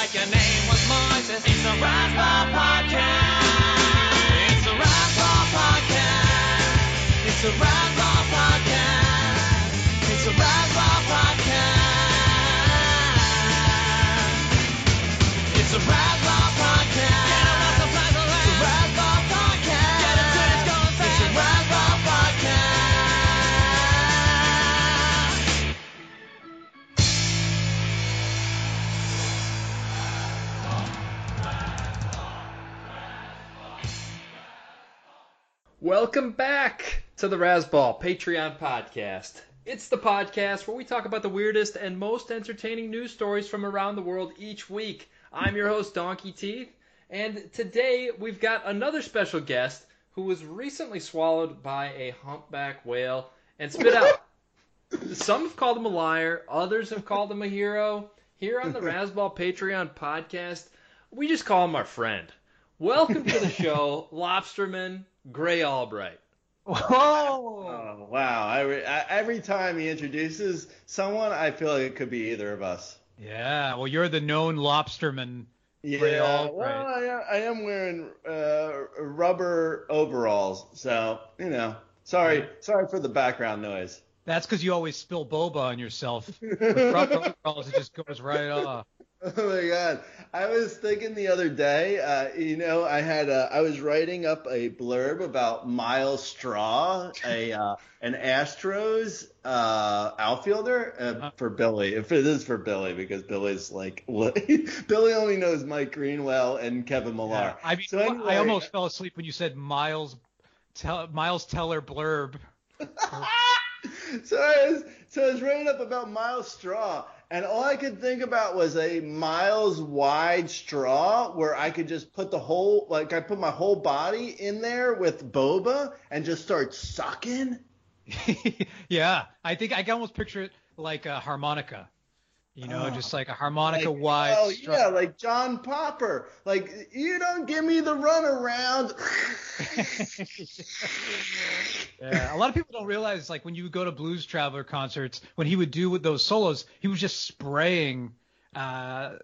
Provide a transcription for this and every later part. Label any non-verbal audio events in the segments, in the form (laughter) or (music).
Like your name was Moises. It's a Rathbone podcast. It's a Rathbone podcast. It's a Rathbone podcast. It's a Rathbone podcast. It's a Rathbone Welcome back to the Rasball Patreon podcast. It's the podcast where we talk about the weirdest and most entertaining news stories from around the world each week. I'm your host, Donkey Teeth, and today we've got another special guest who was recently swallowed by a humpback whale and spit out. (laughs) Some have called him a liar, others have called him a hero. Here on the Rasball Patreon podcast, we just call him our friend. Welcome to the (laughs) show, Lobsterman Grey Albright. Oh wow! I, I, every time he introduces someone, I feel like it could be either of us. Yeah, well, you're the known lobsterman. Grey Yeah, Albright. well, I, I am wearing uh, rubber overalls, so you know. Sorry, sorry for the background noise. That's because you always spill boba on yourself. With rubber (laughs) overalls, it just goes right off. (laughs) Oh my god! I was thinking the other day, uh, you know, I had uh, I was writing up a blurb about Myles Straw, a uh, an Astros uh, outfielder uh, for Billy. If it is for Billy, because Billy's like (laughs) Billy only knows Mike Greenwell and Kevin Millar. I mean, So anyway- I almost fell asleep when you said Miles, tell, Miles Teller blurb. (laughs) so I was so I was writing up about Myles Straw, and all I could think about was a miles wide straw where I could just put the whole like I put my whole body in there with boba and just start sucking. (laughs) yeah, I think I can almost picture it like a harmonica. You know, Oh. just like a harmonica Like, wide. oh yeah, like John Popper. Like you don't give me the runaround. (laughs) (laughs) Yeah, a lot of people don't realize like when you would go to Blues Traveler concerts, when he would do with those solos, he was just spraying uh,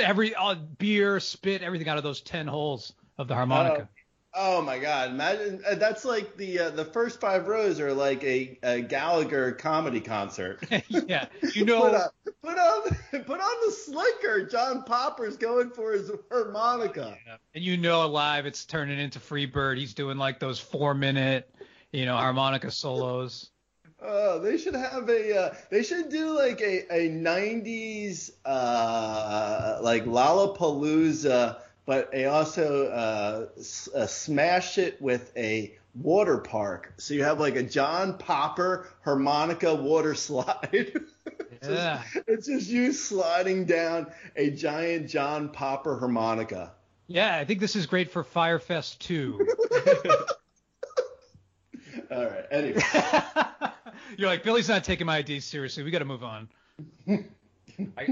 every uh, beer, spit, everything out of those ten holes of the harmonica. Oh my God! Imagine uh, that's like the uh, the first five rows are like a, a Gallagher comedy concert. (laughs) yeah, you put know, on, put on (laughs) put on the slicker. John Popper's going for his harmonica. and you know live it's turning into Freebird. He's doing like those four minute, you know, harmonica solos. Oh, they should have a. Uh, they should do like a a '90s uh, like Lollapalooza, but they also uh, s- uh, smash it with a water park. So you have like a John Popper harmonica water (laughs) slide. It's just- Yeah. it's just you sliding down a giant John Popper harmonica. Yeah, I think this is great for Fyre Fest 2. (laughs) (laughs) All right. Anyway. You're like, Billy's not taking my ideas seriously. We got to move on. I,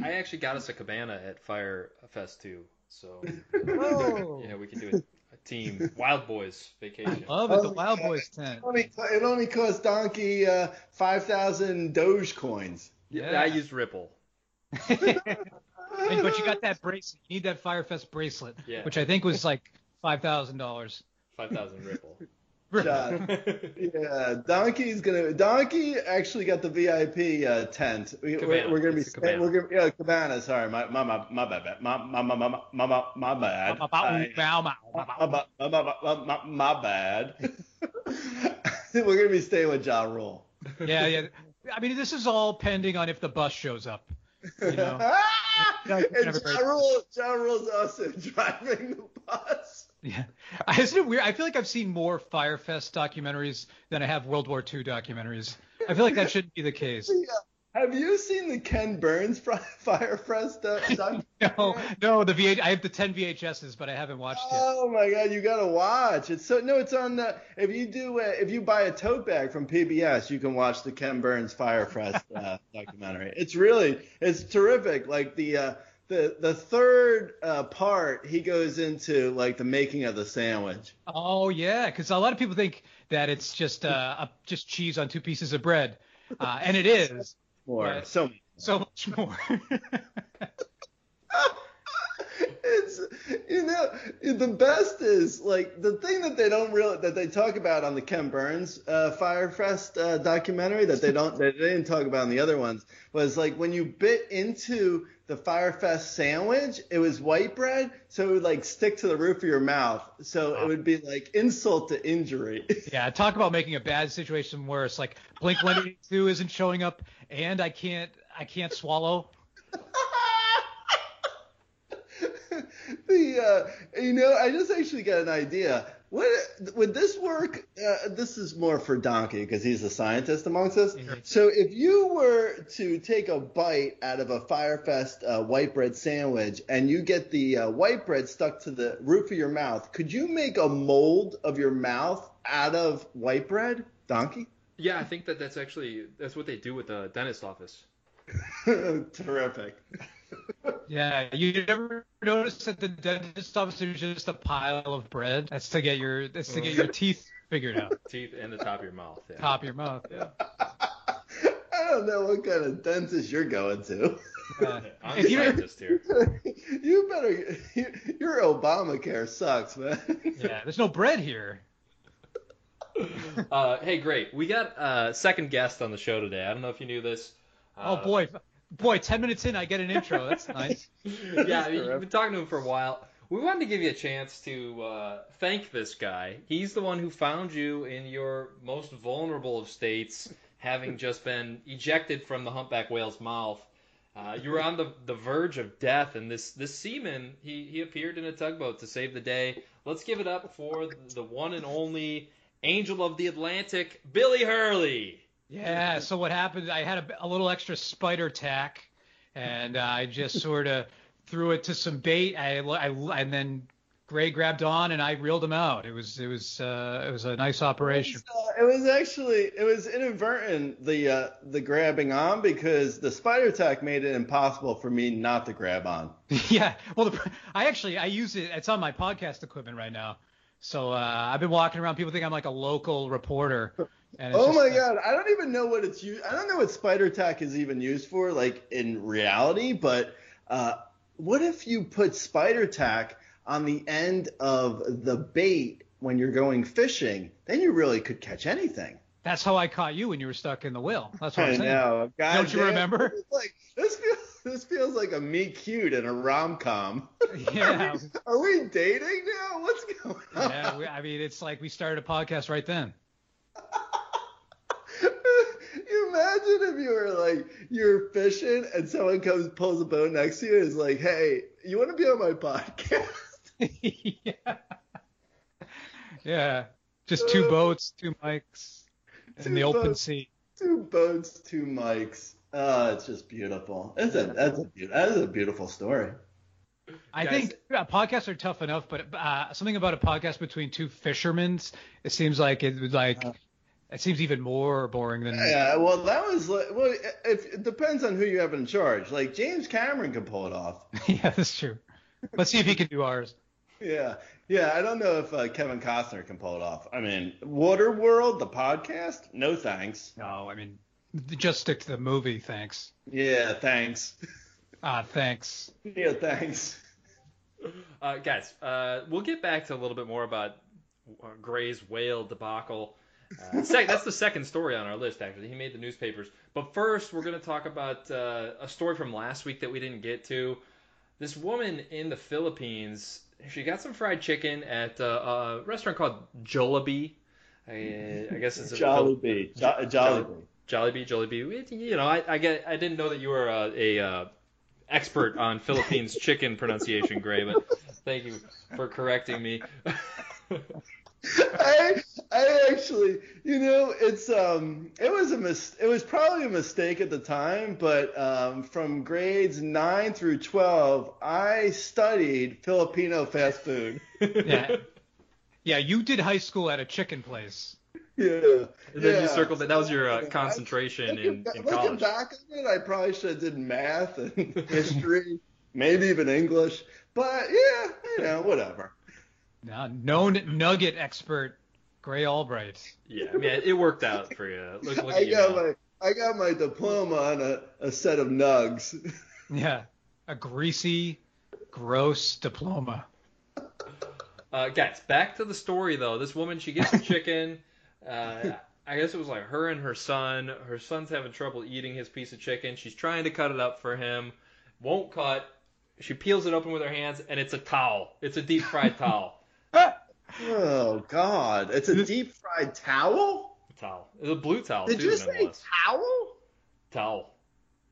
I actually got us a cabana at Fyre Fest too, so Oh. yeah, we can do a, a team Wild Boys vacation. Love it, the Wild. Boys tent. It only, it only cost Donkey uh, 5,000 Doge coins. Yeah, Yeah. I used Ripple. And- but you got that bracelet. You need that Fyre Fest bracelet, Yeah. which I think was like five thousand dollars. Five thousand Ripple. John. Yeah, Donkey's gonna. Donkey actually got the VIP uh, tent. We, we're, we're gonna be. Cabana. We're gonna. Yeah, cabana. Sorry, my my my my bad. My my my my my my, my bad. I- Bow, bow, my, bad. we're gonna be staying with Ja Rule. Yeah, yeah. I mean, this is all pending on if the bus shows up. You know. Yeah, and never Ja break- Rule, ja Rule's also driving the bus. Yeah. Isn't it weird? I feel like I've seen more Fyre Fest documentaries than I have World War II documentaries. I feel like that shouldn't be the case. (laughs) Yeah. Have you seen the Ken Burns (laughs) Fyre Fest (laughs) documentary? No, no, the VH. I have the 10 VHSs, but I haven't watched it. Oh my god, you gotta watch! It's so no, it's on. the. if you do, uh, if you buy a tote bag from PBS, you can watch the Ken Burns Fyre Fest uh, documentary. It's really, it's terrific. Like the uh, the the third uh, part, he goes into like the making of the sandwich. Oh yeah, because a lot of people think that it's just uh, a, just cheese on two pieces of bread, uh, and it is More so. so much more. (laughs) it's you know the best is like the thing that they don't really that they talk about on the Ken Burns uh, Fyre Fest uh, documentary that they don't that they didn't talk about in the other ones was like when you bit into the Fyre Fest sandwich it was white bread so it would like stick to the roof of your mouth so it would be like insult to injury. (laughs) yeah, talk about making a bad situation worse. Like Blink 182 isn't showing up, and I can't I can't swallow. (laughs) the uh, you know, I just actually got an idea. What would this work? Uh, this is more for Donkey because he's a scientist amongst us. So if you were to take a bite out of a Fyre Fest uh, white bread sandwich and you get the uh, white bread stuck to the roof of your mouth, could you make a mold of your mouth out of white bread, Donkey? Yeah, I think that that's actually that's what they do with the dentist office. (laughs) Terrific. Yeah, you never noticed that the dentist office is just a pile of bread. That's to get your that's to get your teeth figured out, Teeth and the top of your mouth. Yeah. top of your mouth. Yeah. (laughs) I don't know what kind of dentist you're going to. Yeah. (laughs) I'm If a you- scientist here. (laughs) you better. Your Obamacare sucks, man. Yeah, there's no bread here. Uh, hey, great. We got a second guest on the show today. I don't know if you knew this. Oh Uh, boy, boy, ten minutes in, I get an intro. That's (laughs) nice. yeah, I mean, you've been talking to him for a while. We wanted to give you a chance to uh, thank this guy. He's the one who found you in your most vulnerable of states, having (laughs) just been ejected from the humpback whale's mouth. Uh, you were on the, the verge of death, and this, this seaman, he, he appeared in a tugboat to save the day. Let's give it up for the one and only angel of the Atlantic, Billy Hurley. Yeah. So what happened? I had a, a little extra spider tack, and uh, I just sort of threw it to some bait. I, I and then Grey grabbed on, and I reeled him out. It was it was uh, it was a nice operation. Uh, it was actually it was inadvertent the uh, the grabbing on because the spider tack made it impossible for me not to grab on. (laughs) yeah. Well, the, I actually I use it. It's on my podcast equipment right now. So uh, I've been walking around. People think I'm like a local reporter. Oh my god, I don't even know what it's used. I don't know what spider tack is even used for, like in reality. But uh, what if you put spider tack on the end of the bait when you're going fishing? Then you really could catch anything. That's how I caught you when you were stuck in the wheel. That's what I'm I saying. know. God Don't you damn, remember? (laughs) Like this feels this feels like a me cute in a rom com. (laughs) Yeah. Are we dating now? What's going on? yeah. We, I mean, it's like we started a podcast right then. (laughs) imagine if you were like you're fishing and someone comes pulls a boat next to you and is like, "Hey, you want to be on my podcast?" (laughs) yeah. Yeah. Just two boats, two mics, in Two the open sea. two boats, two mics. Oh, it's just beautiful. That's a that's a that is a beautiful story. I Guys- think uh, podcasts are tough enough, but uh, something about a podcast between two fishermen, it seems like it would like It seems even more boring than. Yeah, well, that was well, if, it depends on who you have in charge. Like James Cameron can pull it off. (laughs) yeah, that's true. Let's see if he can do ours. Yeah, yeah. I don't know if uh, Kevin Costner can pull it off. I mean, Waterworld, the podcast, no thanks. No, I mean, just stick to the movie, thanks. Yeah, thanks. (laughs) Ah, thanks. Yeah, thanks. Uh, guys, uh, we'll get back to a little bit more about uh, Grey's whale debacle. Uh, sec- that's the second story on our list, actually. He made the newspapers. But first, we're going to talk about uh, a story from last week that we didn't get to. This woman in the Philippines, she got some fried chicken at uh, a restaurant called Jollibee. I, I guess it's a (laughs) Jollibee, jo- Jollibee. Jollibee, Jollibee. It- You know, I, I get, I didn't know that you were a, a uh, expert on Philippines (laughs) chicken pronunciation, Grey, but thank you for correcting me. (laughs) I I actually, you know, it's um, it was a mis- it was probably a mistake at the time, but um, from grades nine through twelve, I studied Filipino fast food. Yeah. (laughs) Yeah, you did high school at a chicken place. Yeah. And then yeah. you circled that. That was your uh, concentration in, Looking, in looking college. back on it, I probably should have did math and (laughs) history, maybe even English. But yeah, you know, whatever. Now, known nugget expert Grey Albright. Yeah, I mean, it worked out for you. Look, look I got now. my I got my diploma on a, a set of nugs. (laughs) Yeah, a greasy, gross diploma. Uh, guys, back to the story though. This woman, she gets her chicken. Uh, I guess it was like her and her son. Her son's having trouble eating his piece of chicken. She's trying to cut it up for him. Won't cut. She peels it open with her hands, and it's a towel. It's a deep fried towel. Oh God, it's a deep fried towel. Towel. It's a blue towel Did too. you say towel? towel?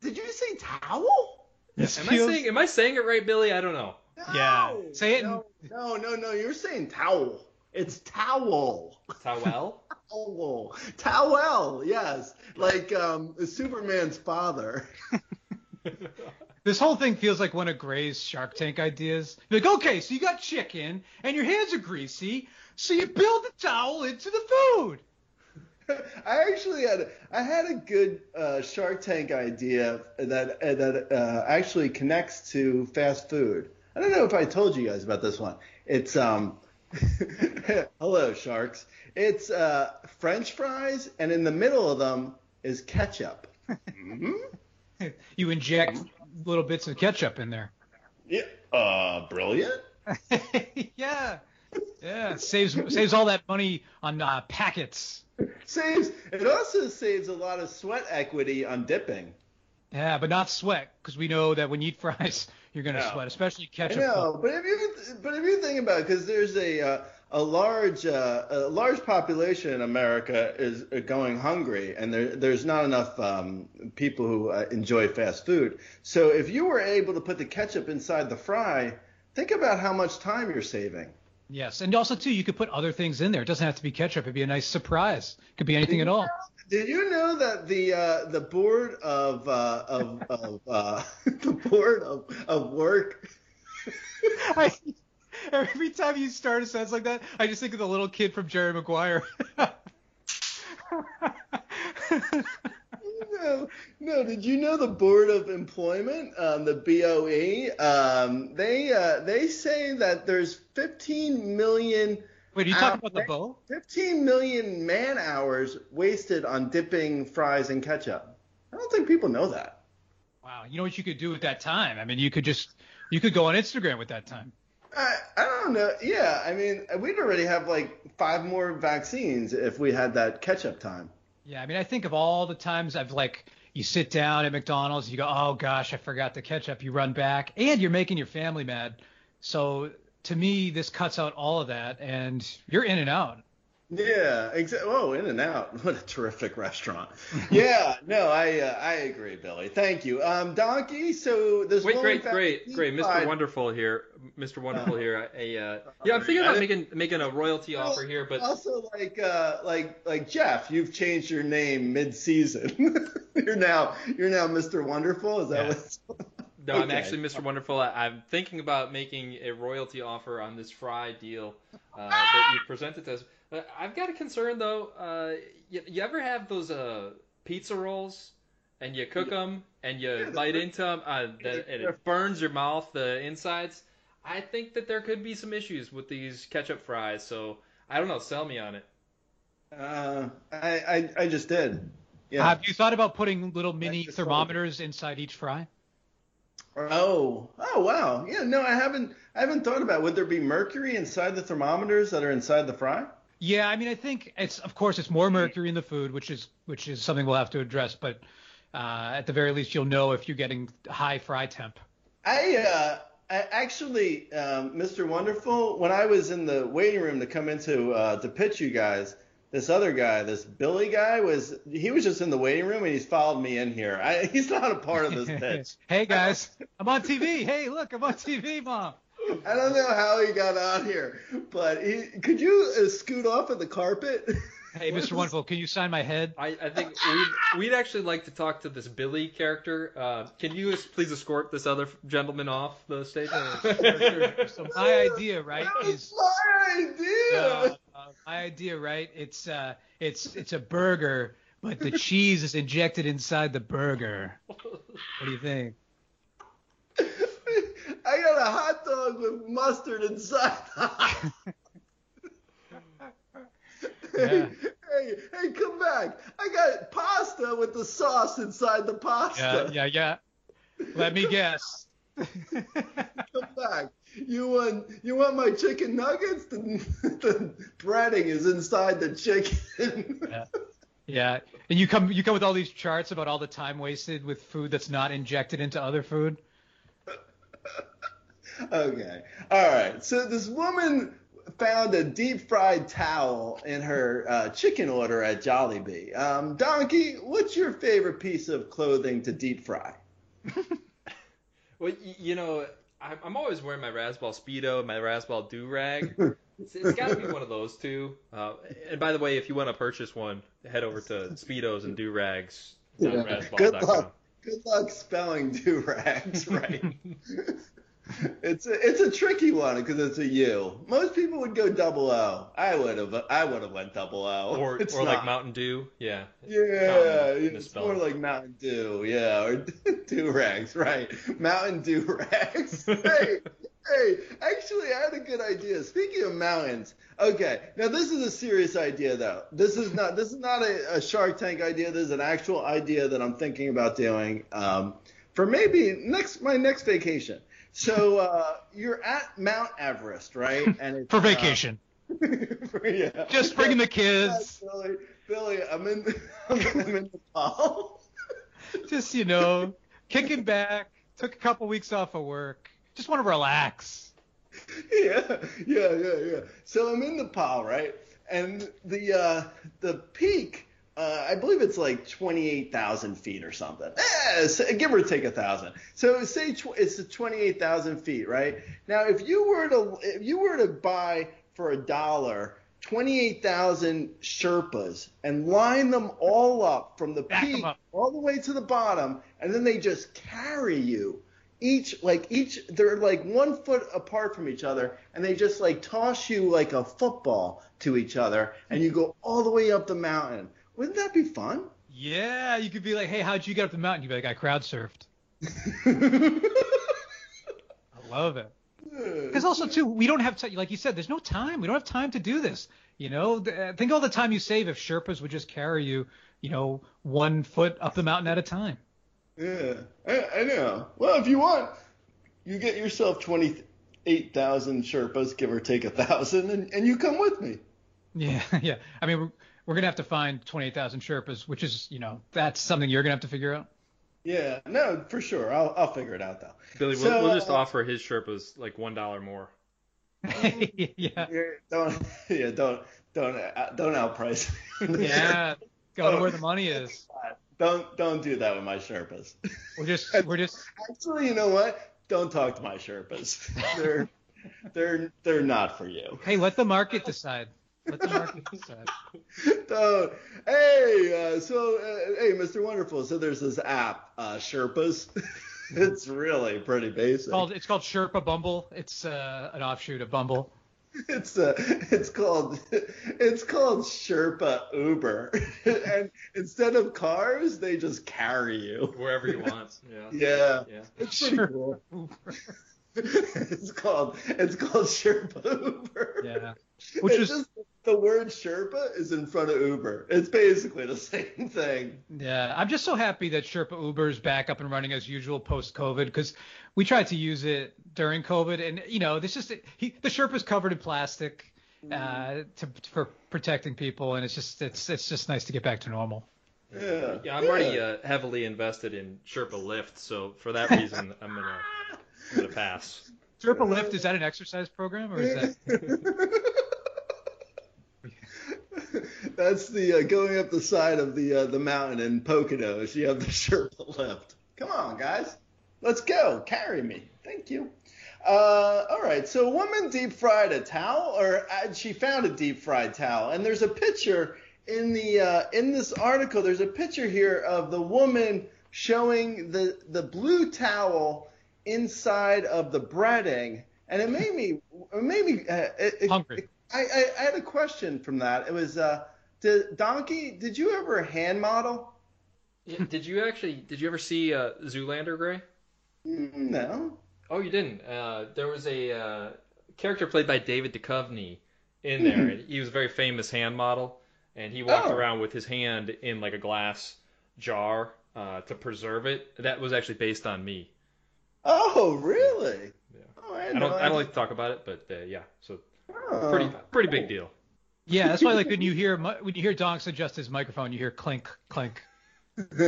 Did you say towel? This Am I feels- saying? Am I saying it right, Billy? I don't know. Yeah. Say it No, no, no, no. You're saying towel. It's towel. Towel. (laughs) Towel. Towel. Yes, like um, Superman's father. (laughs) This whole thing feels like one of Grey's Shark Tank ideas. Like, okay, so you got chicken and your hands are greasy, so you build the towel into the food. (laughs) I actually had I had a good uh, Shark Tank idea that uh, that uh, actually connects to fast food. I don't know if I told you guys about this one. It's um, (laughs) hello sharks. It's uh, French fries, and in the middle of them is ketchup. hmm (laughs) You inject little bits of ketchup in there. Yeah, uh, brilliant. (laughs) yeah. Yeah, saves saves all that money on uh, packets. Saves. It also saves a lot of sweat equity on dipping. Yeah, but not sweat, because we know that when you eat fries, (laughs) you're gonna No. sweat, especially ketchup. No, but if you but if you think about it, because there's a uh, a large uh, a large population in America is uh, going hungry, and there there's not enough um, people who uh, enjoy fast food. So if you were able to put the ketchup inside the fry, think about how much time you're saving. Yes, and also too, you could put other things in there. It doesn't have to be ketchup. It'd be a nice surprise. It Could be anything at all. Did you know that the uh, the board of uh, of, of uh, (laughs) the board of, of work I, every time you start a sentence like that, I just think of the little kid from Jerry Maguire. (laughs) No, no. Did you know the Board of Employment, um, the BOE? Um, they uh, they say that there's 15 million. Wait, are you talking about the bow? 15 million man hours wasted on dipping fries in ketchup. I don't think people know that. Wow, you know what you could do with that time? I mean, you could just you could go on Instagram with that time. I, I don't know. Yeah, I mean, we'd already have like five more vaccines if we had that catch up time. Yeah, I mean, I think of all the times I've like you sit down at McDonald's, you go, oh gosh, I forgot the ketchup. You run back, and you're making your family mad. So to me, this cuts out all of that, and you're in and out. Yeah, exactly. Oh, In and Out, (laughs) what a terrific restaurant. (laughs) yeah, no, I uh, I agree, Billy. Thank you. Um, Donkey. So this Wait, great, great, great, Mr. Wonderful here, Mr. Wonderful (laughs) here. A, uh, yeah, I'm thinking about making making a royalty offer here, but also like uh like like Jeff, you've changed your name mid-season. you're now you're now Mr. Wonderful. Is that Yeah. what's no, I'm actually Mr. Wonderful. I, I'm thinking about making a royalty offer on this fry deal uh, that you presented to us. Uh, I've got a concern though. Uh, you, you ever have those uh, pizza rolls and you cook them and you the bite fr- into them uh, the, and it burns your mouth, the insides? I think that there could be some issues with these ketchup fries. So I don't know. Sell me on it. Uh, I, I I just did. Yeah. Have you thought about putting little mini just told thermometers inside each fry? Oh, oh wow. Yeah, no, I haven't I haven't thought about It. would there be mercury inside the thermometers that are inside the fry? Yeah, I mean, I think it's of course it's more mercury in the food, which is which is something we'll have to address. But uh, at the very least, you'll know if you're getting high fry temp. I uh I actually um, Mr. Wonderful, when I was in the waiting room to come into uh to pitch you guys, this other guy, this Billy guy was he was just in the waiting room and he's followed me in here. I, (laughs) he's not a part of this (laughs) pitch. hey guys, I'm on TV. Hey, look, I'm on TV, mom. I don't know how he got on here, but he, could you uh, scoot off of the carpet? Hey, (laughs) Mr. Wonderful, can you sign my head? I, I think we'd, we'd actually like to talk to this Billy character. Uh, can you please escort this other gentleman off the stage? (laughs) So my idea, right, That is was my idea. uh, uh, my idea, right? It's uh, it's it's a burger, but the cheese is injected inside the burger. What do you think? I got a hot dog with mustard inside. (laughs) Yeah. Hey, hey, come back. I got pasta with the sauce inside the pasta. Yeah, yeah, yeah. Let me guess. Come back. You want you want my chicken nuggets? The, (laughs) the breading is inside the chicken. Yeah. Yeah, and you come you come with all these charts about all the time wasted with food that's not injected into other food. (laughs) Okay. All right. So this woman found a deep fried towel in her uh, chicken order at Jollibee. Um, Donkey, what's your favorite piece of clothing to deep fry? (laughs) Well, you know, I'm, I'm always wearing my Rasball Speedo my Rasball do rag. (laughs) It's, it's got to be one of those two. Uh, and by the way, if you want to purchase one, head over to Speedos and do rags. Good luck. Good luck spelling do rags right. (laughs) it's a, it's a tricky one because it's a U. Most people would go double O. I would have I would have went double O. Or, It's or like. Mountain Dew. Yeah. Yeah, it's more like Mountain Dew, yeah, or (laughs) do rags, right? Mountain Dew rags. (laughs) hey, hey, actually, I had a good idea. Speaking of mountains, okay, now this is a serious idea, though. This is not this is not a, a Shark Tank idea. This is an actual idea that I'm thinking about doing um, for maybe next my next vacation. So uh, you're at Mount Everest, right? (laughs) And it's, For vacation. Uh, (laughs) yeah. Just bringing the kids. (laughs) Billy, Billy, I'm in, I'm in Nepal. Just, you know, kicking back. Took a couple weeks off of work. Just want to relax. yeah, yeah, yeah, yeah. So I'm in Nepal, right? And the uh, the peak, uh, I believe it's like 28,000 feet or something. Eh, give or take a thousand. So say tw- it's 28,000 feet, right? Now, if you were to if you were to buy for a dollar 28,000 Sherpas and line them all up from the peak all the way to the bottom, and then they just carry you. Each like each they're like one foot apart from each other, and they just like toss you like a football to each other, and you go all the way up the mountain. Wouldn't that be fun? Yeah, you could be like, hey, how'd you get up the mountain? You'd be like, I crowd surfed. (laughs) I love it. Because also too, we don't have time. Like you said, there's no time. We don't have time to do this. You know, uh, think all the time you save if Sherpas would just carry you, you know, one foot up the mountain at a time. Yeah, I, I know. Well, if you want, you get yourself twenty-eight thousand Sherpas, give or take a thousand, and, and you come with me. Yeah, (laughs) yeah. I mean, we're, we're gonna have to find 28,000 Sherpas, which is, you know, that's something you're gonna have to figure out. Yeah, no, for sure. I'll I'll figure it out though. Billy, we'll, we'll just uh, offer his Sherpas like one dollar more. (laughs) yeah, Yeah, don't yeah don't don't uh, don't outprice. yeah. Go to where the money is. Don't don't do that with my Sherpas. We're just, (laughs) we're just. Actually, you know what? Don't talk to my Sherpas. (laughs) They're they're they're not for you. Hey, let the market decide. Let the market decide. Don't. Hey, uh, so uh, hey, Mr. Wonderful. So there's this app, uh, Sherpas. (laughs) it's really pretty basic. It's called, it's called Sherpa Bumble. It's uh, an offshoot of Bumble. (laughs) It's uh, it's called (laughs) it's called Sherpa Uber, and instead of cars, they just carry you. Wherever you want. Yeah. Yeah, Yeah. it's pretty cool. it's called it's called Sherpa Uber. Yeah. Which It's was just the word Sherpa is in front of Uber. It's basically the (laughs) same thing. Yeah, I'm just so happy that Sherpa Uber is back up and running as usual post COVID because we tried to use it during COVID and you know this just he the Sherpa's covered in plastic uh, to for protecting people and it's just it's it's just nice to get back to normal. Yeah. Yeah, I'm already uh, heavily invested in Sherpa Lift, so for that reason, (laughs) I'm gonna I'm gonna pass. Sherpa Lift is that an exercise program or is that (laughs) (laughs) That's the uh, going up the side of the uh, the mountain in Poconos. You have the Sherpa lift. (laughs) Come on, guys, let's go. Carry me. Thank you. Uh, all right. So a woman deep fried a towel, or uh, she found a deep fried towel, and there's a picture in the uh, in this article. There's a picture here of the woman showing the the blue towel inside of the breading, and it made me it made me uh, it, it- Hungry. I, I, I had a question from that. It was, uh, did, Donkey, did you ever hand model? Yeah, did you actually did you ever see uh, Zoolander, Grey? No. Oh, you didn't. Uh, there was a uh, character played by David Duchovny in there. and he was a very famous hand model, and he walked Oh. around with his hand in like a glass jar uh, to preserve it. That was actually based on me. Oh, really? Yeah. Oh, I, I don't no I don't like to talk about it, but uh, yeah, so Oh. pretty pretty big deal. Yeah, that's why like when you (laughs) hear mi- when you hear Donks adjust his microphone, you hear clink clink. (laughs)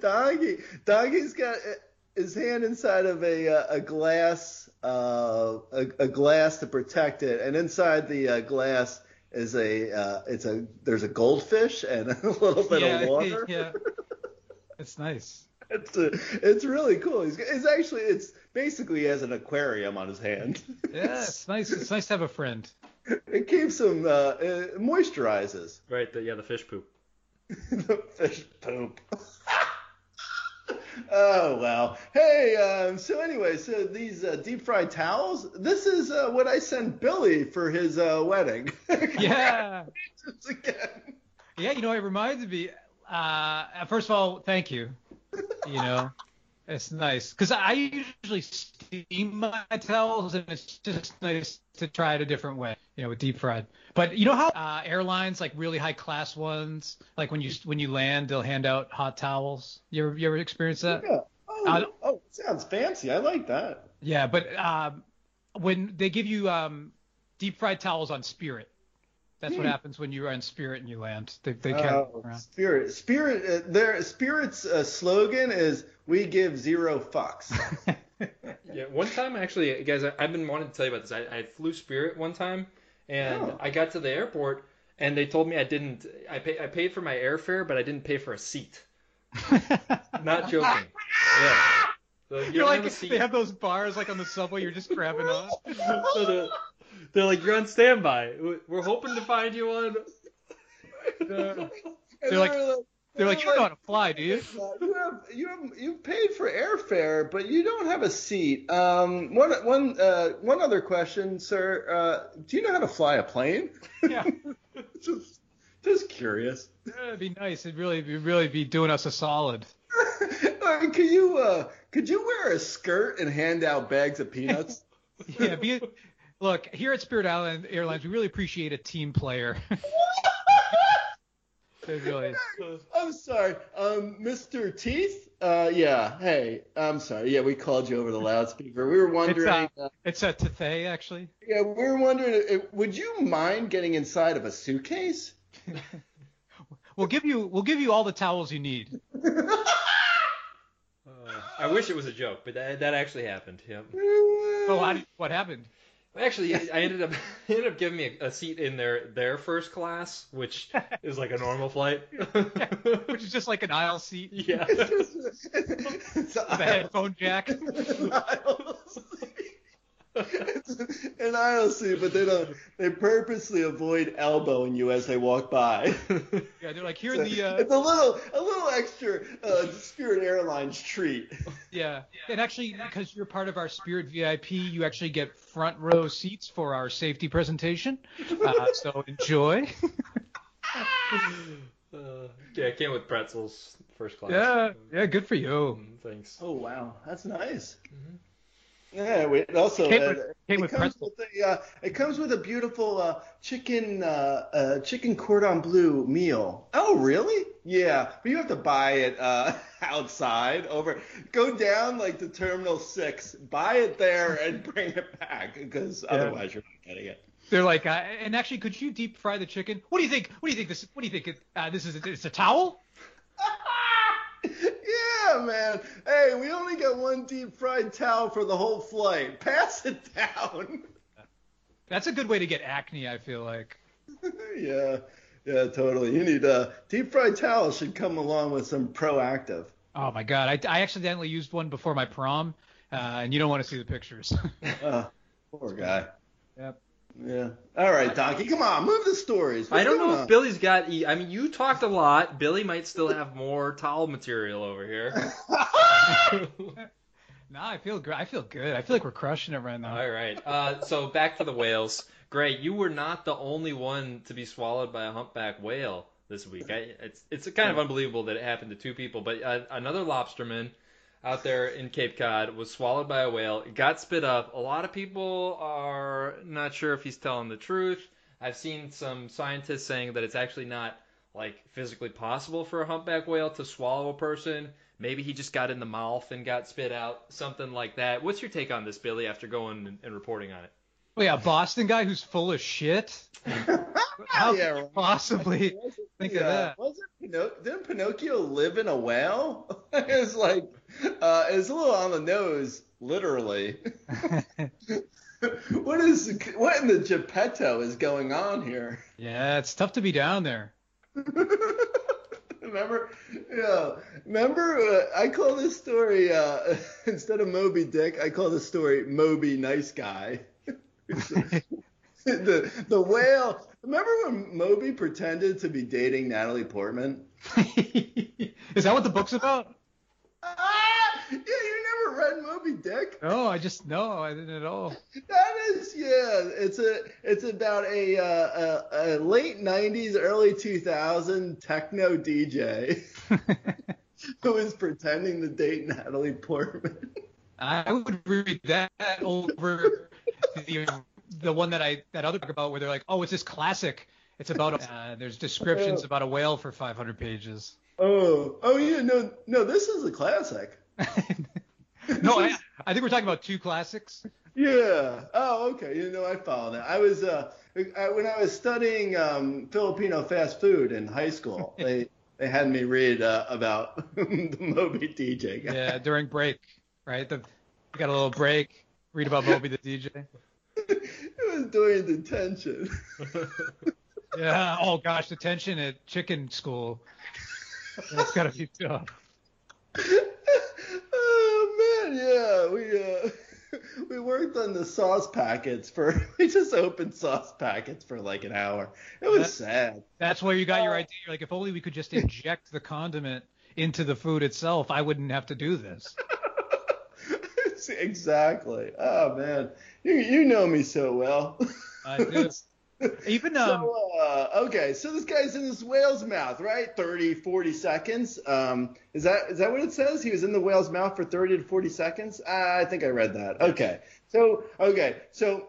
Donkey, Donkey's got uh, his hand inside of a uh, a glass uh, a, a glass to protect it, and inside the uh, glass is a uh, it's a there's a goldfish and (laughs) a little bit yeah, of water. yeah. It's nice. It's a, it's really cool. He's it's actually it's basically has an aquarium on his hand. Yeah, it's nice. It's nice to have a friend. (laughs) it keeps him uh, it moisturizes Right? The, yeah, the fish poop. (laughs) the fish poop. (laughs) oh well. Hey, um, so anyway, so these uh, deep fried towels. This is uh, what I sent Billy for his uh, wedding. Yeah. Again. Yeah, you know, it reminds me. Uh, first of all, thank you. You know, it's nice because I usually steam my towels, and it's just nice to try it a different way. You know, with deep fried. But you know how uh, airlines, like really high class ones, like when you when you land, they'll hand out hot towels. You ever you ever experience that? Yeah. Oh, Uh, oh, sounds fancy. I like that. Yeah, but um, when they give you um, deep fried towels on Spirit, that's what happens when you're on Spirit and you land. They, they carry them Oh, around. Spirit, Spirit, uh, their Spirit's uh, slogan is "We give zero fucks." (laughs) Yeah, one time actually, guys, I, I've been wanting to tell you about this. I, I flew Spirit one time, and Oh. I got to the airport, and they told me I didn't. I pay, I paid for my airfare, but I didn't pay for a seat. (laughs) Not joking. Yeah. So you You're like have a seat. they have those bars like on the subway. You're just grabbing (laughs) on. so they're, they're like, you're on standby. We- We're hoping to find you on. (laughs) And They're like- they're They're like, you don't know how to fly, do you? Uh, you have you have you paid for airfare, but you don't have a seat. Um, one one uh, one other question, sir. Uh, do you know how to fly a plane? Yeah. (laughs) just just curious. It'd be nice. It'd really, it'd really be doing us a solid. (laughs) Uh, could you uh, could you wear a skirt and hand out bags of peanuts? Yeah. Be, look, here at Spirit Island Airlines, we really appreciate a team player. (laughs) it really. I'm sorry, um, Mr. Teeth. Uh, yeah. Hey, I'm sorry. Yeah, we called you over the loudspeaker. We were It's wondering. uh, it's a Tethe actually. Yeah, we were wondering, uh, would you mind getting inside of a suitcase? (laughs) We'll give you, we'll give you all the towels you need. (laughs) I wish it was a joke, but that, that actually happened. Yep. Oh, how what happened? Actually, I ended up (laughs) ended up giving me a, a seat in their their first class, which is like a normal flight. (laughs) Which is just like an aisle seat yeah. it's (laughs) with a headphone jack. It's, in aisle seat, but they don't. They purposely avoid elbowing you as they walk by. (laughs) Yeah, they're like here in the uh, it's a little, a little extra uh, Spirit Airlines treat. yeah, and actually because you're part of our Spirit VIP, you actually get front row seats for our safety presentation. Uh, so enjoy. (laughs) Uh, yeah, I came with pretzels first class. yeah, yeah, good for you. Mm, Thanks. Oh wow, that's nice. Yeah, we, it also Came uh, came it with comes pretzel. with a uh, it comes with a beautiful uh, chicken uh, uh, chicken cordon bleu meal. Oh really? Yeah, but you have to buy it uh, (laughs) outside. Over, go down like to Terminal Six, buy it there, and (laughs) bring it back because otherwise you're not getting it. They're like, uh, and actually, could you deep fry the chicken? What do you think? What do you think this? What do you think? It, uh, this is it's a towel? (laughs) yeah, man. Hey, we only got one deep fried towel for the whole flight. Pass it down. That's a good way to get acne. I feel like. (laughs) yeah, yeah, totally. You need a deep fried towel should come along with some Proactiv. Oh my god, I, I accidentally used one before my prom, uh, and you don't want to see the pictures. (laughs) Uh, poor guy. Yep. Yeah. All right, Donkey, come on, move the stories. What's I don't know on? if Billy's got. E- I mean, you talked a lot. Billy might still have more towel material over here. (laughs) (laughs) no, I feel gr- I feel good. I feel like we're crushing it right now. All right. Uh, so back to the whales. Great. You were not the only one to be swallowed by a humpback whale this week. I, it's it's kind of unbelievable that it happened to two people, but uh, another lobsterman out there in Cape Cod was swallowed by a whale. It got spit up. A lot of people are not sure if he's telling the truth. I've seen some scientists saying that it's actually not like physically possible for a humpback whale to swallow a person. Maybe he just got in the mouth and got spit out, something like that. What's your take on this, Billy, after going and, and reporting on it? Oh yeah, Boston guy who's full of shit. (laughs) How Yeah, could you right. possibly think of uh, that? Wasn't Pino- didn't Pinocchio live in a whale? (laughs) it's like (laughs) uh, it's a little on the nose, literally. (laughs) what is what in the Geppetto is going on here? Yeah, it's tough to be down there. (laughs) remember, yeah, remember. Uh, I call this story uh, instead of Moby Dick, I call this story Moby Nice Guy. the the whale. Remember when Moby pretended to be dating Natalie Portman? Is that what the book's about? Ah, yeah, you never read Moby Dick? No, I just no, I didn't at all. (laughs) That is, yeah, it's a, it's about a, uh, a, a late '90s, early 2000 techno DJ (laughs) who is pretending to date Natalie Portman. (laughs) I would read that over the the one that I that other book about where they're like, oh, it's this classic. It's about uh, there's descriptions about a whale for 500 pages. Oh, oh yeah, no, no, this is a classic. (laughs) no, I, I think we're talking about two classics. Yeah. Oh, okay. You know, I follow that. I was uh, I, when I was studying um, Filipino fast food in high school, (laughs) they they had me read uh, about (laughs) the Moby DJ guy. Yeah, during break, right? The, we got a little break. Read about Moby the DJ. it was during detention. Yeah. Oh gosh, detention at chicken school. That's gotta be tough. (laughs) oh man, yeah, we uh, (laughs) we worked on the sauce packets for. (laughs) We just opened sauce packets for like an hour. It was sad. That's where you got your idea. You're like, if only we could just inject the condiment into the food itself, I wouldn't have to do this. exactly. Oh man, you you know me so well. I do. (laughs) Even um, so, uh, okay, so this guy's in this whale's mouth, right? 30, 40 seconds. Um, is that is that what it says? He was in the whale's mouth for 30 to 40 seconds. Uh, I think I read that. Okay, so okay, so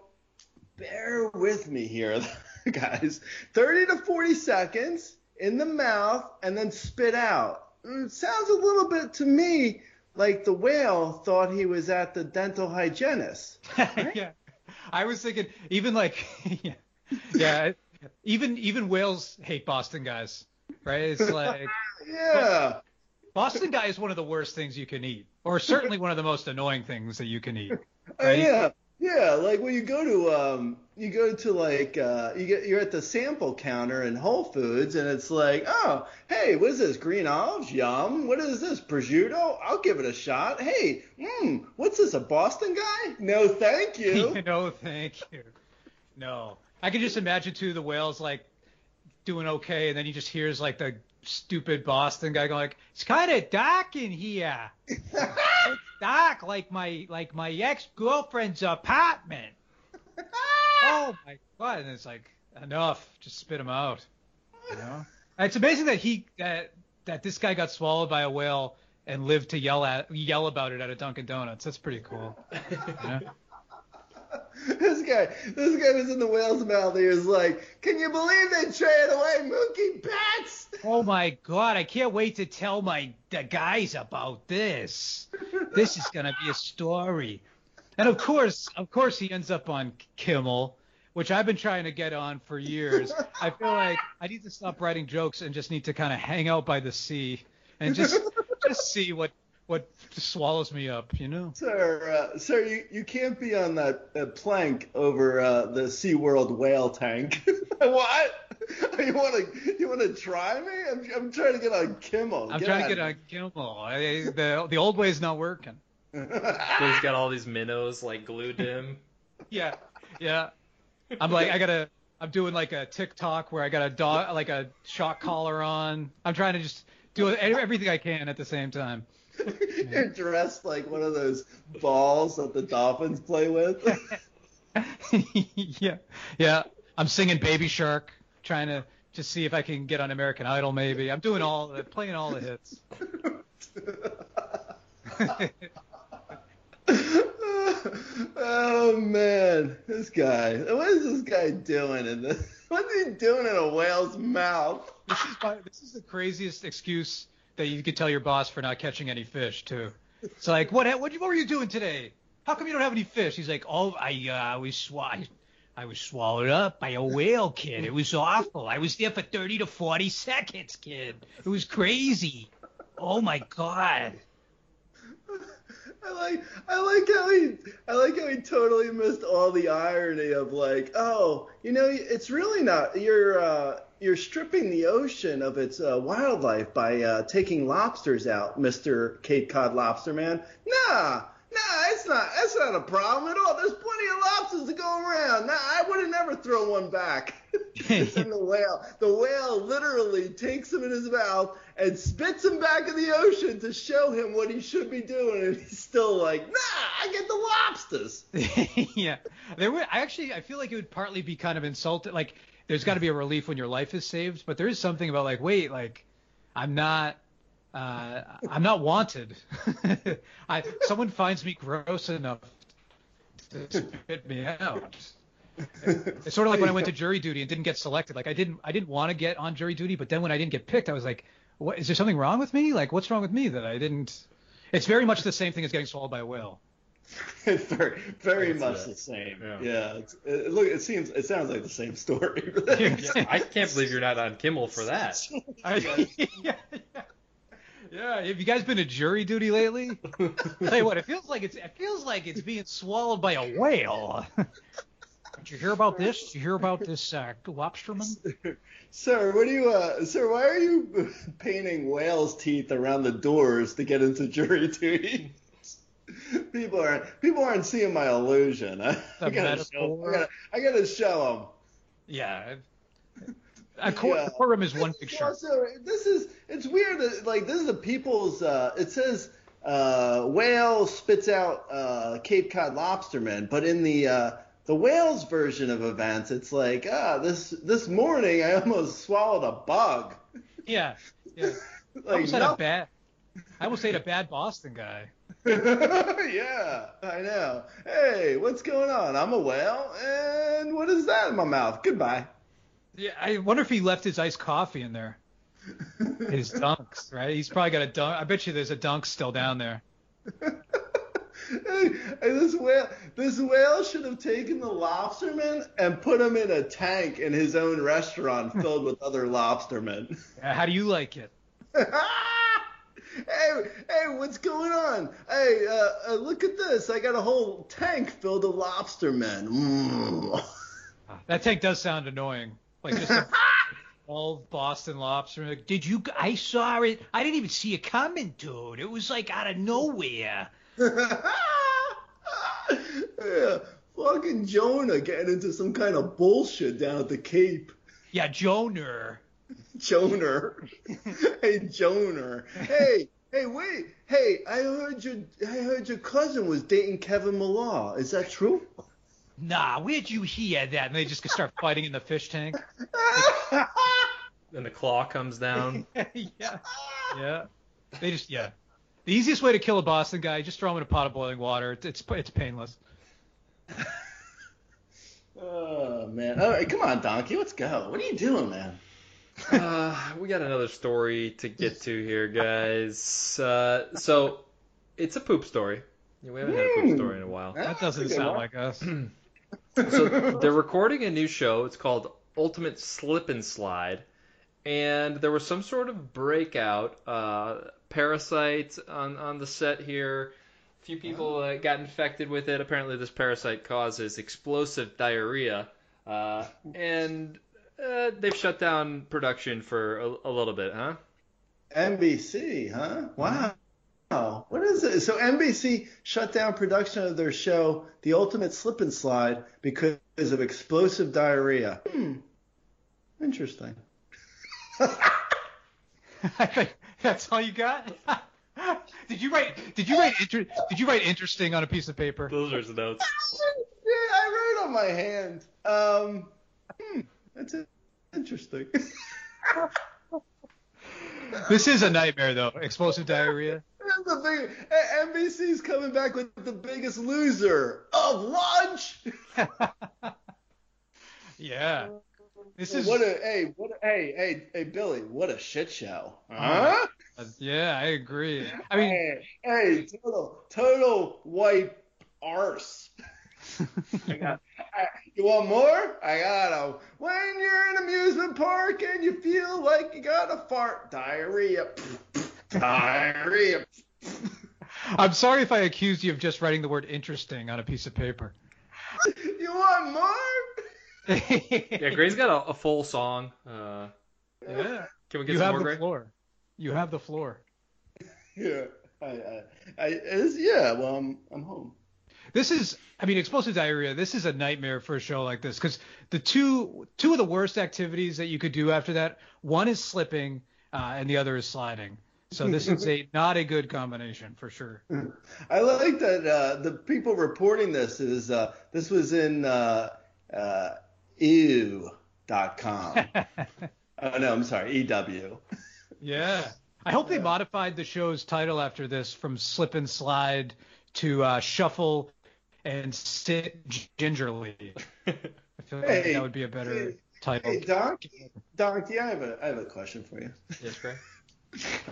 bear with me here, (laughs) guys. 30 to 40 seconds in the mouth and then spit out. Mm, sounds a little bit to me like the whale thought he was at the dental hygienist. (laughs) yeah, I was thinking even like yeah, (laughs) yeah, even even whales hate Boston guys, right? It's (laughs) like Yeah. Boston guy is one of the worst things you can eat, or certainly one of the most annoying things that you can eat. Oh, Right? yeah. Yeah, like when you go to um, you go to like uh, you get you're at the sample counter in Whole Foods, and it's like, oh, hey, what is this? Green olives, yum. What is this? Prosciutto? I'll give it a shot. Hey, hmm, what's this? A Boston guy? No, thank you. (laughs) no, thank you. No, I can just imagine too the whales like doing okay, and then he just hears like the stupid Boston guy going like, "It's kind of dark in here. (laughs) it's dark like my like my ex girlfriend's apartment." (laughs) oh my god! And it's like enough, just spit him out. You know? It's amazing that he that that this guy got swallowed by a whale and lived to yell at yell about it at a Dunkin' Donuts. That's pretty cool. (laughs) guy, this guy was in the whale's mouth. He was like, "Can you believe they traded away Mookie Betts?" Oh my god, I can't wait to tell my the guys about this. This is gonna be a story. And of course, of course, he ends up on Kimmel, which I've been trying to get on for years. I feel like I need to stop writing jokes and just need to kind of hang out by the sea and just just see what what swallows me up, you know? Sir, uh, sir, you, you can't be on that, that plank over uh, the SeaWorld whale tank. (laughs) what? (laughs) You want to you want to try me? I'm, I'm trying to get on Kimmel. I'm Get trying to get of on Kimmel. I, the the old way's not working. (laughs) He's got all these minnows like glued to him. Yeah, yeah. I'm like I gotta. I'm doing like a TikTok where I got a dog like a shock collar on. I'm trying to just do everything I can at the same time. You're dressed like one of those balls that the dolphins play with. (laughs) yeah, yeah. I'm singing Baby Shark, trying to to see if I can get on American Idol. Maybe I'm doing all the playing all the hits. (laughs) oh man, this guy. What is this guy doing in this? What's he doing in a whale's mouth? This is my, this is the craziest excuse that you could tell your boss for not catching any fish too. It's like, what what, what were you doing today? How come you don't have any fish? He's like, oh, I uh, was swa- I was swallowed up by a whale, kid. It was awful. I was there for 30 to 40 seconds, kid. It was crazy. Oh my god. I like I like how he I like how he totally missed all the irony of like, oh, you know, it's really not you're uh, you're stripping the ocean of its uh, wildlife by uh, taking lobsters out, Mister Cape Cod Lobster Man. Nah, nah, it's not that's not a problem at all. There's plenty of lobsters to go around. Nah, I would have never thrown one back. (laughs) and the whale, the whale literally takes him in his mouth and spits him back in the ocean to show him what he should be doing, and he's still like, nah, I get the lobsters. (laughs) yeah, there would. I actually, I feel like it would partly be kind of insulted. Like, there's got to be a relief when your life is saved, but there is something about like, wait, like, I'm not. Uh, I'm not wanted. (laughs) I someone finds me gross enough to spit me out. It's sort of like when I went to jury duty and didn't get selected. Like I didn't I didn't want to get on jury duty, but then when I didn't get picked, I was like, what is there something wrong with me? Like what's wrong with me that I didn't It's very much the same thing as getting swallowed by a whale. (laughs) very, very That's much it. the same. Yeah. Yeah. it's, it, look, it seems, it sounds like the same story. (laughs) I can't believe you're not on Kimmel for that. I, yeah, yeah. Yeah, have you guys been to jury duty lately? Tell you what, it feels like it's it feels like it's being swallowed by a whale. Did you hear about this? Did you hear about this uh, lobsterman? Sir, what do you, uh, sir, why are you painting whale's teeth around the doors to get into jury duty? people aren't, people aren't seeing my illusion. I, I gotta show, I gotta, I gotta show them. Yeah. A court, Yeah. a courtroom is one picture. Well, shark. so this is it's weird that like this is the people's uh it says uh whale spits out uh Cape Cod lobsterman, but in the uh the whales version of events it's like ah this this morning I almost swallowed a bug. Yeah. Yeah. (laughs) I Like almost had a bad. I almost ate a bad Boston guy. (laughs) yeah, I know. Hey, what's going on? I'm a whale, and what is that in my mouth? Goodbye. Yeah, I wonder if he left his iced coffee in there. (laughs) His dunks, right? He's probably got a dunk. I bet you there's a dunk still down there. Hey, this whale, this whale should have taken the lobsterman and put him in a tank in his own restaurant (laughs) filled with other lobstermen. Uh, How do you like it? (laughs) hey, hey, what's going on? Hey, uh, uh, look at this. I got a whole tank filled of lobstermen. Mm. That tank does sound annoying. Like just a (laughs) Boston lobster. Like, did you? I saw it. I didn't even see it coming, dude. It was like out of nowhere. yeah, (laughs) fucking Jonah getting into some kind of bullshit down at the Cape. Yeah, Joner. Joner. (laughs) hey, Joner. Hey, hey, wait. Hey, I heard your I heard your cousin was dating Kevin Millar. Is that true? Nah, where'd you hear that? And they just start fighting in the fish tank. (laughs) Then the claw comes down. (laughs) yeah. Yeah. They just yeah. The easiest way to kill a Boston guy, just throw him in a pot of boiling water. It's it's, it's painless. (laughs) Oh man. All right, come on, Donkey. Let's go. What are you doing, man? uh, we got another story to get to here, guys. Uh, so it's a poop story. Yeah, we haven't had a poop story in a while. That doesn't That's a good sound one. like us. (clears throat) So (laughs) they're recording a new show. It's called Ultimate Slip and Slide, and there was some sort of breakout. Uh, parasite on on the set here. A few people uh, got infected with it. Apparently, this parasite causes explosive diarrhea, uh, and uh, they've shut down production for a, a little bit, huh? NBC, huh? Wow. Wow. What is it? So NBC shut down production of their show, The Ultimate Slip and Slide, because of explosive diarrhea. Hmm. Interesting. (laughs) (laughs) I think that's all you got. (laughs) did you write? Did you write? Inter- did you write interesting on a piece of paper? Those are the notes. yeah, I wrote on my hand. Um, hmm, that's it. interesting. This is a nightmare though. Explosive diarrhea. The thing. NBC's coming back with the biggest loser of lunch. (laughs) Yeah. This is. what a hey, what a, hey, hey, hey, Billy, what a shit show. Huh? Oh, uh, yeah, I agree. I mean, hey, hey, total, total white arse. (laughs) I got, I, you want more? I got a. When you're in an amusement park and you feel like you got a fart, diarrhea, (laughs) diarrhea. I'm sorry if I accused you of just writing the word interesting on a piece of paper. (laughs) You want more? (laughs) Yeah, Grey's got a, a full song. Uh, Yeah. can we get You some have more, the Gray? floor. You have the floor. (laughs) Yeah, I, I, I it's, yeah. Well, I'm, I'm home. This is, I mean, explosive diarrhea. This is a nightmare for a show like this because the two two of the worst activities that you could do after that, one is slipping, uh, and the other is sliding. So this is a not a good combination for sure. (laughs) I like that uh, the people reporting this is uh, this was in uh, uh, ew.com. (laughs) oh no, I'm sorry, EW. Yeah. I hope they modified the show's title after this from Slip and Slide to uh, Shuffle and Sit Gingerly. I feel like Hey, that would be a better hey, title. Hey Doc, Doc, yeah, I have a I have a question for you. Yes, Grey.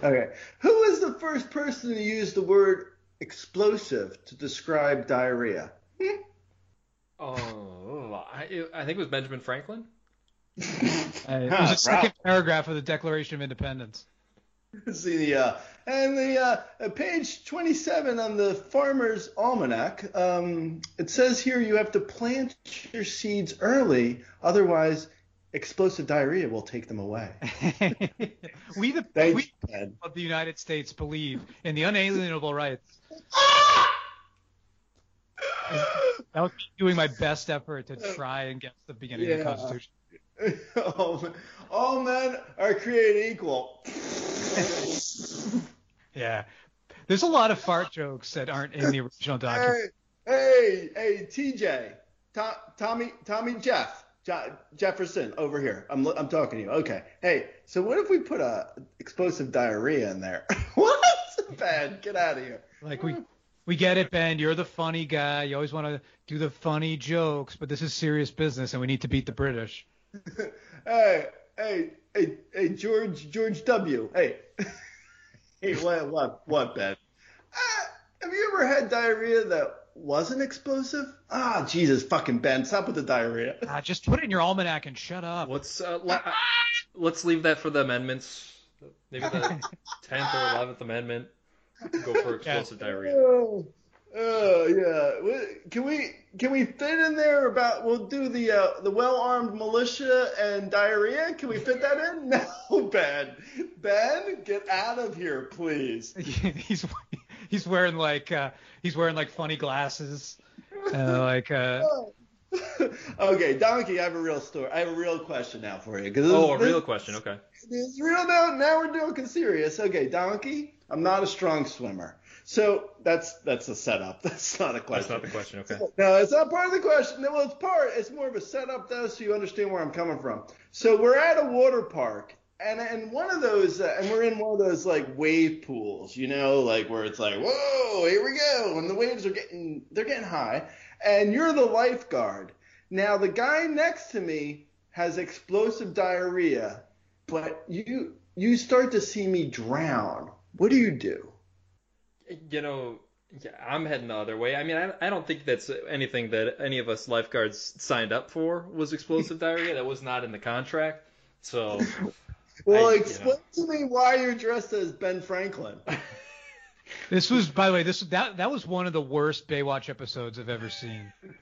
Okay, who was the first person to use the word explosive to describe diarrhea? (laughs) Oh, I, I think it was Benjamin Franklin. Uh, (laughs) it was the second paragraph of the Declaration of Independence. (laughs) See the uh, and the uh, uh, page 27 on the Farmer's Almanac. Um, it says here you have to plant your seeds early, otherwise explosive diarrhea will take them away. (laughs) (laughs) we the Thanks, we Ted. of the United States believe in the unalienable rights. That was me doing my best effort to try and guess the beginning of the Constitution. (laughs) all, all men are created equal. Yeah. There's a lot of fart jokes that aren't in the original document. Hey, hey, hey, TJ, Tom, Tommy, Tommy Jeff, Je- Jefferson, over here. I'm, I'm talking to you. Okay. Hey, so what if we put a explosive diarrhea in there? (laughs) what? Ben, get out of here. Like we we get it, Ben. You're the funny guy. You always want to do the funny jokes, but this is serious business, and we need to beat the British. (laughs) Hey, hey, hey, hey, George, George W. Hey, (laughs) hey, what, what, what, Ben? Uh, have you ever had diarrhea that wasn't explosive? Ah, Jesus, fucking Ben, stop with the diarrhea. (laughs) Ah, just put it in your almanac and shut up. Let's uh, let, uh, let's leave that for the amendments Maybe the (laughs) tenth or eleventh amendment. Go for (laughs) explosive diarrhea. Oh, oh, yeah. Can we can we fit in there about we'll do the uh, the well armed militia and diarrhea? Can we fit that in? No, Ben. Ben, get out of here, please. he's he's wearing like uh, he's wearing like funny glasses, uh, like uh, (laughs) okay, Donkey, I have a real story. I have a real question now for you. 'cause this Oh, a this- real question. Okay. It's real now. Now we're doing serious. Okay, Donkey, I'm not a strong swimmer. So that's that's a setup. (laughs) That's not a question. That's not the question. Okay. (laughs) No, it's not part of the question. Well, it's part. It's more of a setup though, so you understand where I'm coming from. So we're at a water park, and and one of those, uh, and we're in one of those like wave pools, you know, like where it's like, whoa, here we go, and the waves are getting they're getting high, and you're the lifeguard. Now the guy next to me has explosive diarrhea, but you you start to see me drown. What do you do? You know, yeah, I'm heading the other way. I mean, I, I don't think that's anything that any of us lifeguards signed up for was explosive diarrhea. That was not in the contract. So, (laughs) Well, I- you explain to me why you're dressed as Ben Franklin. (laughs) this was by the way this that that was one of the worst Baywatch episodes I've ever seen. (laughs)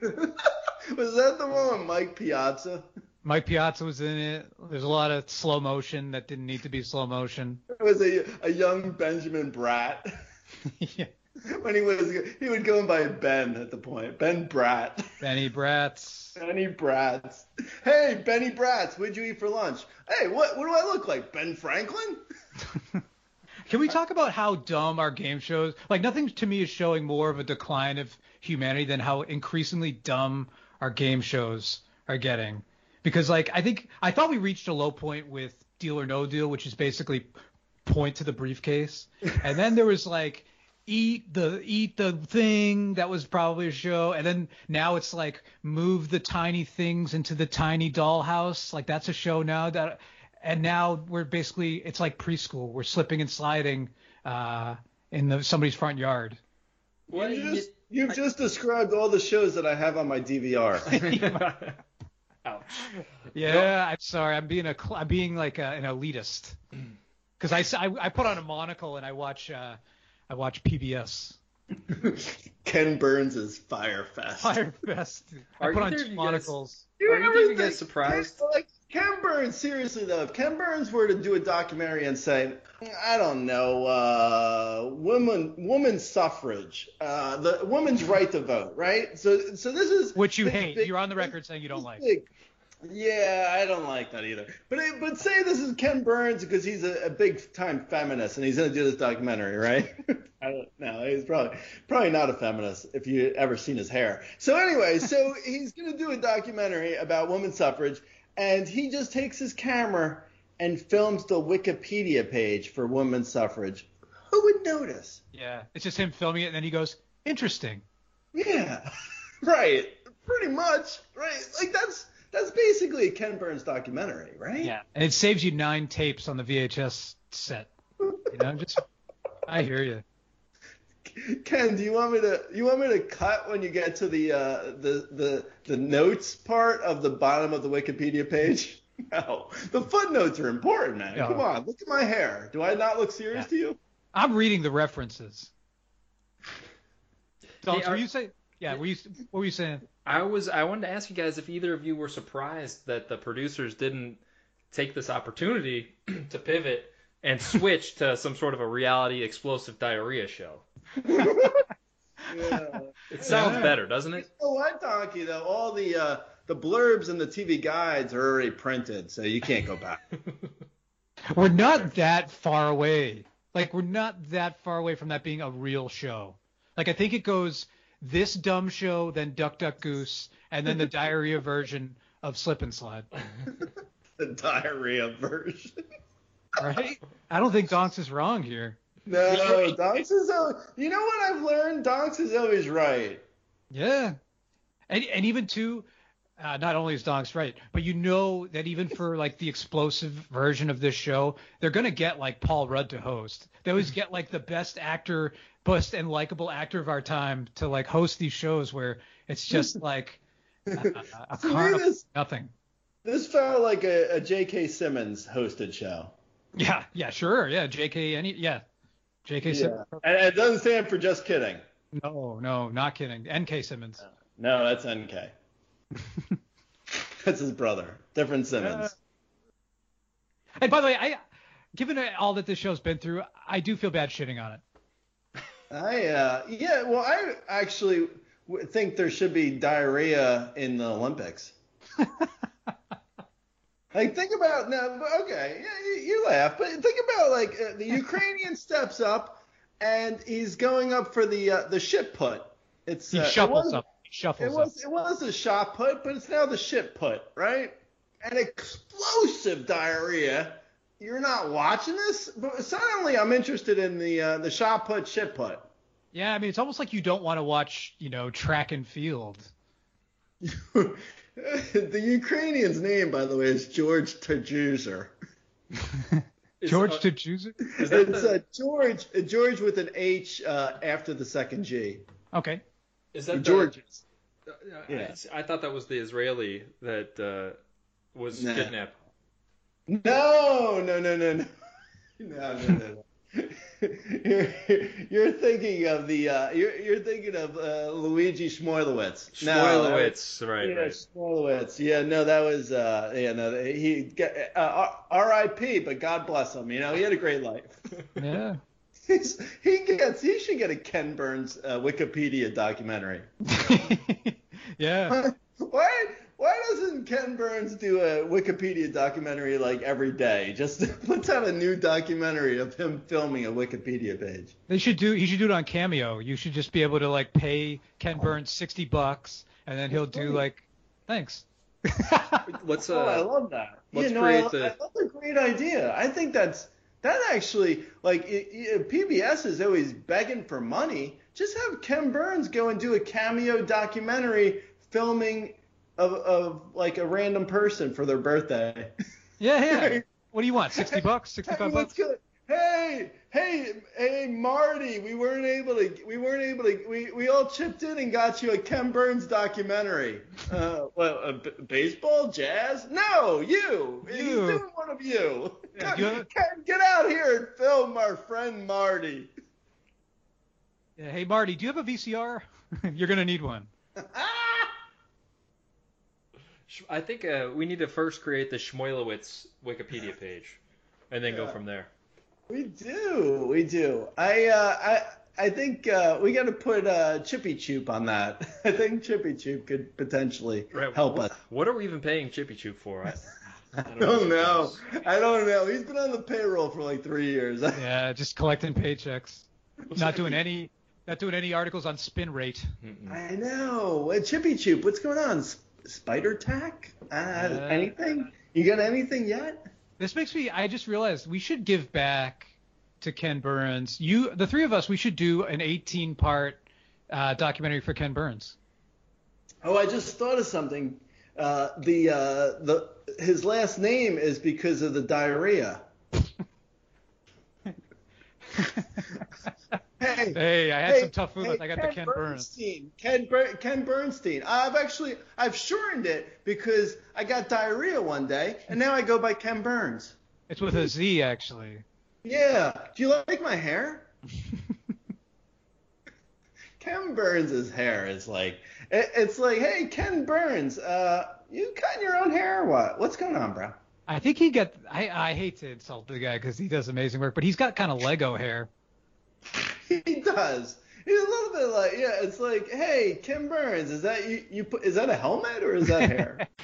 Was that the one with Mike Piazza? Mike Piazza was in it. There's a lot of slow motion that didn't need to be slow motion. It was a, a young Benjamin Bratt. (laughs) yeah. (laughs) When he was he would go by Ben at the point. Ben Bratt. Benny Bratz. (laughs) Benny Bratz. Hey, Benny Bratz, what'd you eat for lunch? Hey, what what do I look like? Ben Franklin? (laughs) Can we talk about how dumb our game shows? Like nothing to me is showing more of a decline of humanity than how increasingly dumb our game shows are getting. Because like I think I thought we reached a low point with Deal or No Deal, which is basically point to the briefcase, and then there was like eat the eat the thing that was probably a show, and then now it's like move the tiny things into the tiny dollhouse, like that's a show now that and now we're basically it's like preschool. We're slipping and sliding uh, in the, somebody's front yard. Well, you you- just, you've just described all the shows that I have on my DVR. (laughs) Ouch. Yeah, I'm sorry. I'm being a cl- I'm being like a, an elitist because I I put on a monocle and I watch uh, I watch PBS (laughs) Ken Burns' is Fest. Fyre Fest. I (laughs) put on either two you guys- monocles. You Are either ever of you guys surprised? Like Ken Burns, seriously though, if Ken Burns were to do a documentary and say, I don't know, uh, woman, woman suffrage, uh, the woman's right to vote, right? So, so this is Which you hate. big- You're on the record saying you don't like. big- Yeah, I don't like that either. But but say this is Ken Burns because he's a, a big time feminist and he's gonna do this documentary, right? (laughs) I don't know. He's probably probably not a feminist if you ever seen his hair. So anyway, so (laughs) he's gonna do a documentary about women's suffrage, and he just takes his camera and films the Wikipedia page for women's suffrage. Who would notice? Yeah, it's just him filming it and then he goes, interesting. Yeah, (laughs) right. Pretty much, right? Like that's that's basically a Ken Burns documentary, right? Yeah, and it saves you nine tapes on the VHS set. You know, just I hear you. Ken, do you want me to you want me to cut when you get to the uh, the the the notes part of the bottom of the Wikipedia page? (laughs) No, the footnotes are important, man. Yeah. Come on, look at my hair. Do I not look serious Yeah. to you? I'm reading the references. Donks, Hey, are- were you saying? Yeah, were you, what were you saying? I was I wanted to ask you guys if either of you were surprised that the producers didn't take this opportunity (clears throat) to pivot and (laughs) switch to some sort of a reality explosive diarrhea show. Yeah. It sounds Yeah. better, doesn't it? You know what, Donkey? Though all the uh, the blurbs and the TV guides are already printed, so you can't go back. (laughs) We're not that far away. Like we're not that far away from that being a real show. Like I think it goes this dumb show, then Duck Duck Goose, and then the diarrhea version of Slip and Slide. (laughs) the diarrhea version. Right? I don't think Donks is wrong here. No, Donks is always, you know what I've learned? Donks is always right. Yeah. And and even too, uh, not only is Donks right, but you know that even for like the explosive version of this show, they're gonna get like Paul Rudd to host. They always get like the best actor, best and likable actor of our time to like host these shows where it's just (laughs) like a, a, carnival, this- nothing. This felt like a, a J.K. Simmons hosted show. Yeah, yeah, sure, yeah. J.K. Any, yeah, J.K. Yeah. Simmons. And it doesn't stand for just kidding. No, no, not kidding. N.K. Simmons. No, that's NK. (laughs) that's his brother. Different uh, Simmons. And by the way, I, given all that this show's been through, I do feel bad shitting on it. I uh yeah, well I actually think there should be diarrhea in the Olympics. (laughs) like think about now okay, yeah, you, you laugh, but think about like uh, the Ukrainian (laughs) steps up and he's going up for the uh, the shit put. It's He uh, it shuffles up. He shuffles It was it was a shot put, but it's now the shit put, right? An explosive diarrhea. You're not watching this, but suddenly I'm interested in the uh, the shot put shit put. Yeah, I mean, it's almost like you don't want to watch, you know, track and field. (laughs) the Ukrainian's name, by the way, is George Tajuzer. (laughs) George uh, to it. is the- uh, George uh, George with an H uh, after the second G. Okay. Is that the- Georges. Uh, Yeah. I, I thought that was the Israeli that uh, was Nah. kidnapped. No, no, no, no, no, (laughs) no, no, no. no. you're, (laughs) you're thinking of the uh, you're, you're thinking of uh, Luigi Schmoilowitz. No, was- right, yeah, right. Schmoilowitz. Yeah, no, that was uh, yeah, no, he got uh, R.I.P. But God bless him. You know, he had a great life. (laughs) Yeah. He's, he gets he should get a Ken Burns uh, Wikipedia documentary. yeah. Why why doesn't Ken Burns do a Wikipedia documentary like every day? Just (laughs) let's have a new documentary of him filming a Wikipedia page. They should do. He should do it on Cameo. You should just be able to like pay Ken Burns sixty bucks, and then he'll do like, thanks. (laughs) Let's Oh, I uh, love that. let's yeah, no, create I, the- I, that's a great idea. I think that's that actually like it, it, PBS is always begging for money. Just have Ken Burns go and do a cameo documentary filming of, of like a random person for their birthday. Yeah, yeah. (laughs) What do you want? Sixty bucks? Sixty-five bucks? good? Hey, hey, hey, Marty, we weren't able to, we weren't able to, we, we all chipped in and got you a Ken Burns documentary. Uh, well, uh, b- baseball, jazz? No, you. He's You. doing one of you. Yeah, Come- Ken, get out here and film our friend Marty. Yeah, hey Marty, do you have a VCR? (laughs) You're gonna need one. (laughs) Sh- I think uh, we need to first create the Shmoilowitz Wikipedia page, and then go from there. We do, we do. I, uh, I, I think uh, we got to put uh, Chippy Choop on that. (laughs) I think Chippy Choop could potentially Right, help what, us. What are we even paying Chippy Choop for? I, (laughs) I don't know. I don't know. He's been on the payroll for like three years. (laughs) Yeah, just collecting paychecks, not doing any, not doing any articles on spin rate. I know. Chippy Choop, what's going on? Spider tack? Uh, Uh, anything? You got anything yet? This makes me. I just realized we should give back to Ken Burns. You, the three of us, we should do an 18-part uh, documentary for Ken Burns. Oh, I just thought of something. Uh, the uh, the his last name is because of the diarrhea. (laughs) (laughs) Hey, Hey, I had hey, some tough food. hey, I got the Ken Burns. Bernstein. Ken, Ber- Ken Bernstein. I've actually I've shortened it because I got diarrhea one day, and now I go by Ken Burns. It's with a Z actually. Yeah. Do you like my hair? (laughs) Ken Burns' hair is like it, it's like, hey, Ken Burns, uh, you cutting your own hair or what? What's going on, bro? I think he got. I I hate to insult the guy because he does amazing work, but he's got kind of Lego hair. (laughs) (laughs) He does. He's a little bit like, yeah. It's like, hey, Kim Burns, is that you? You put? Is that a helmet or is that hair? (laughs)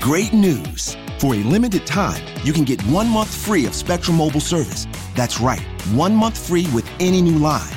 Great news! For a limited time, you can get one month free of Spectrum Mobile service. That's right, one month free with any new line.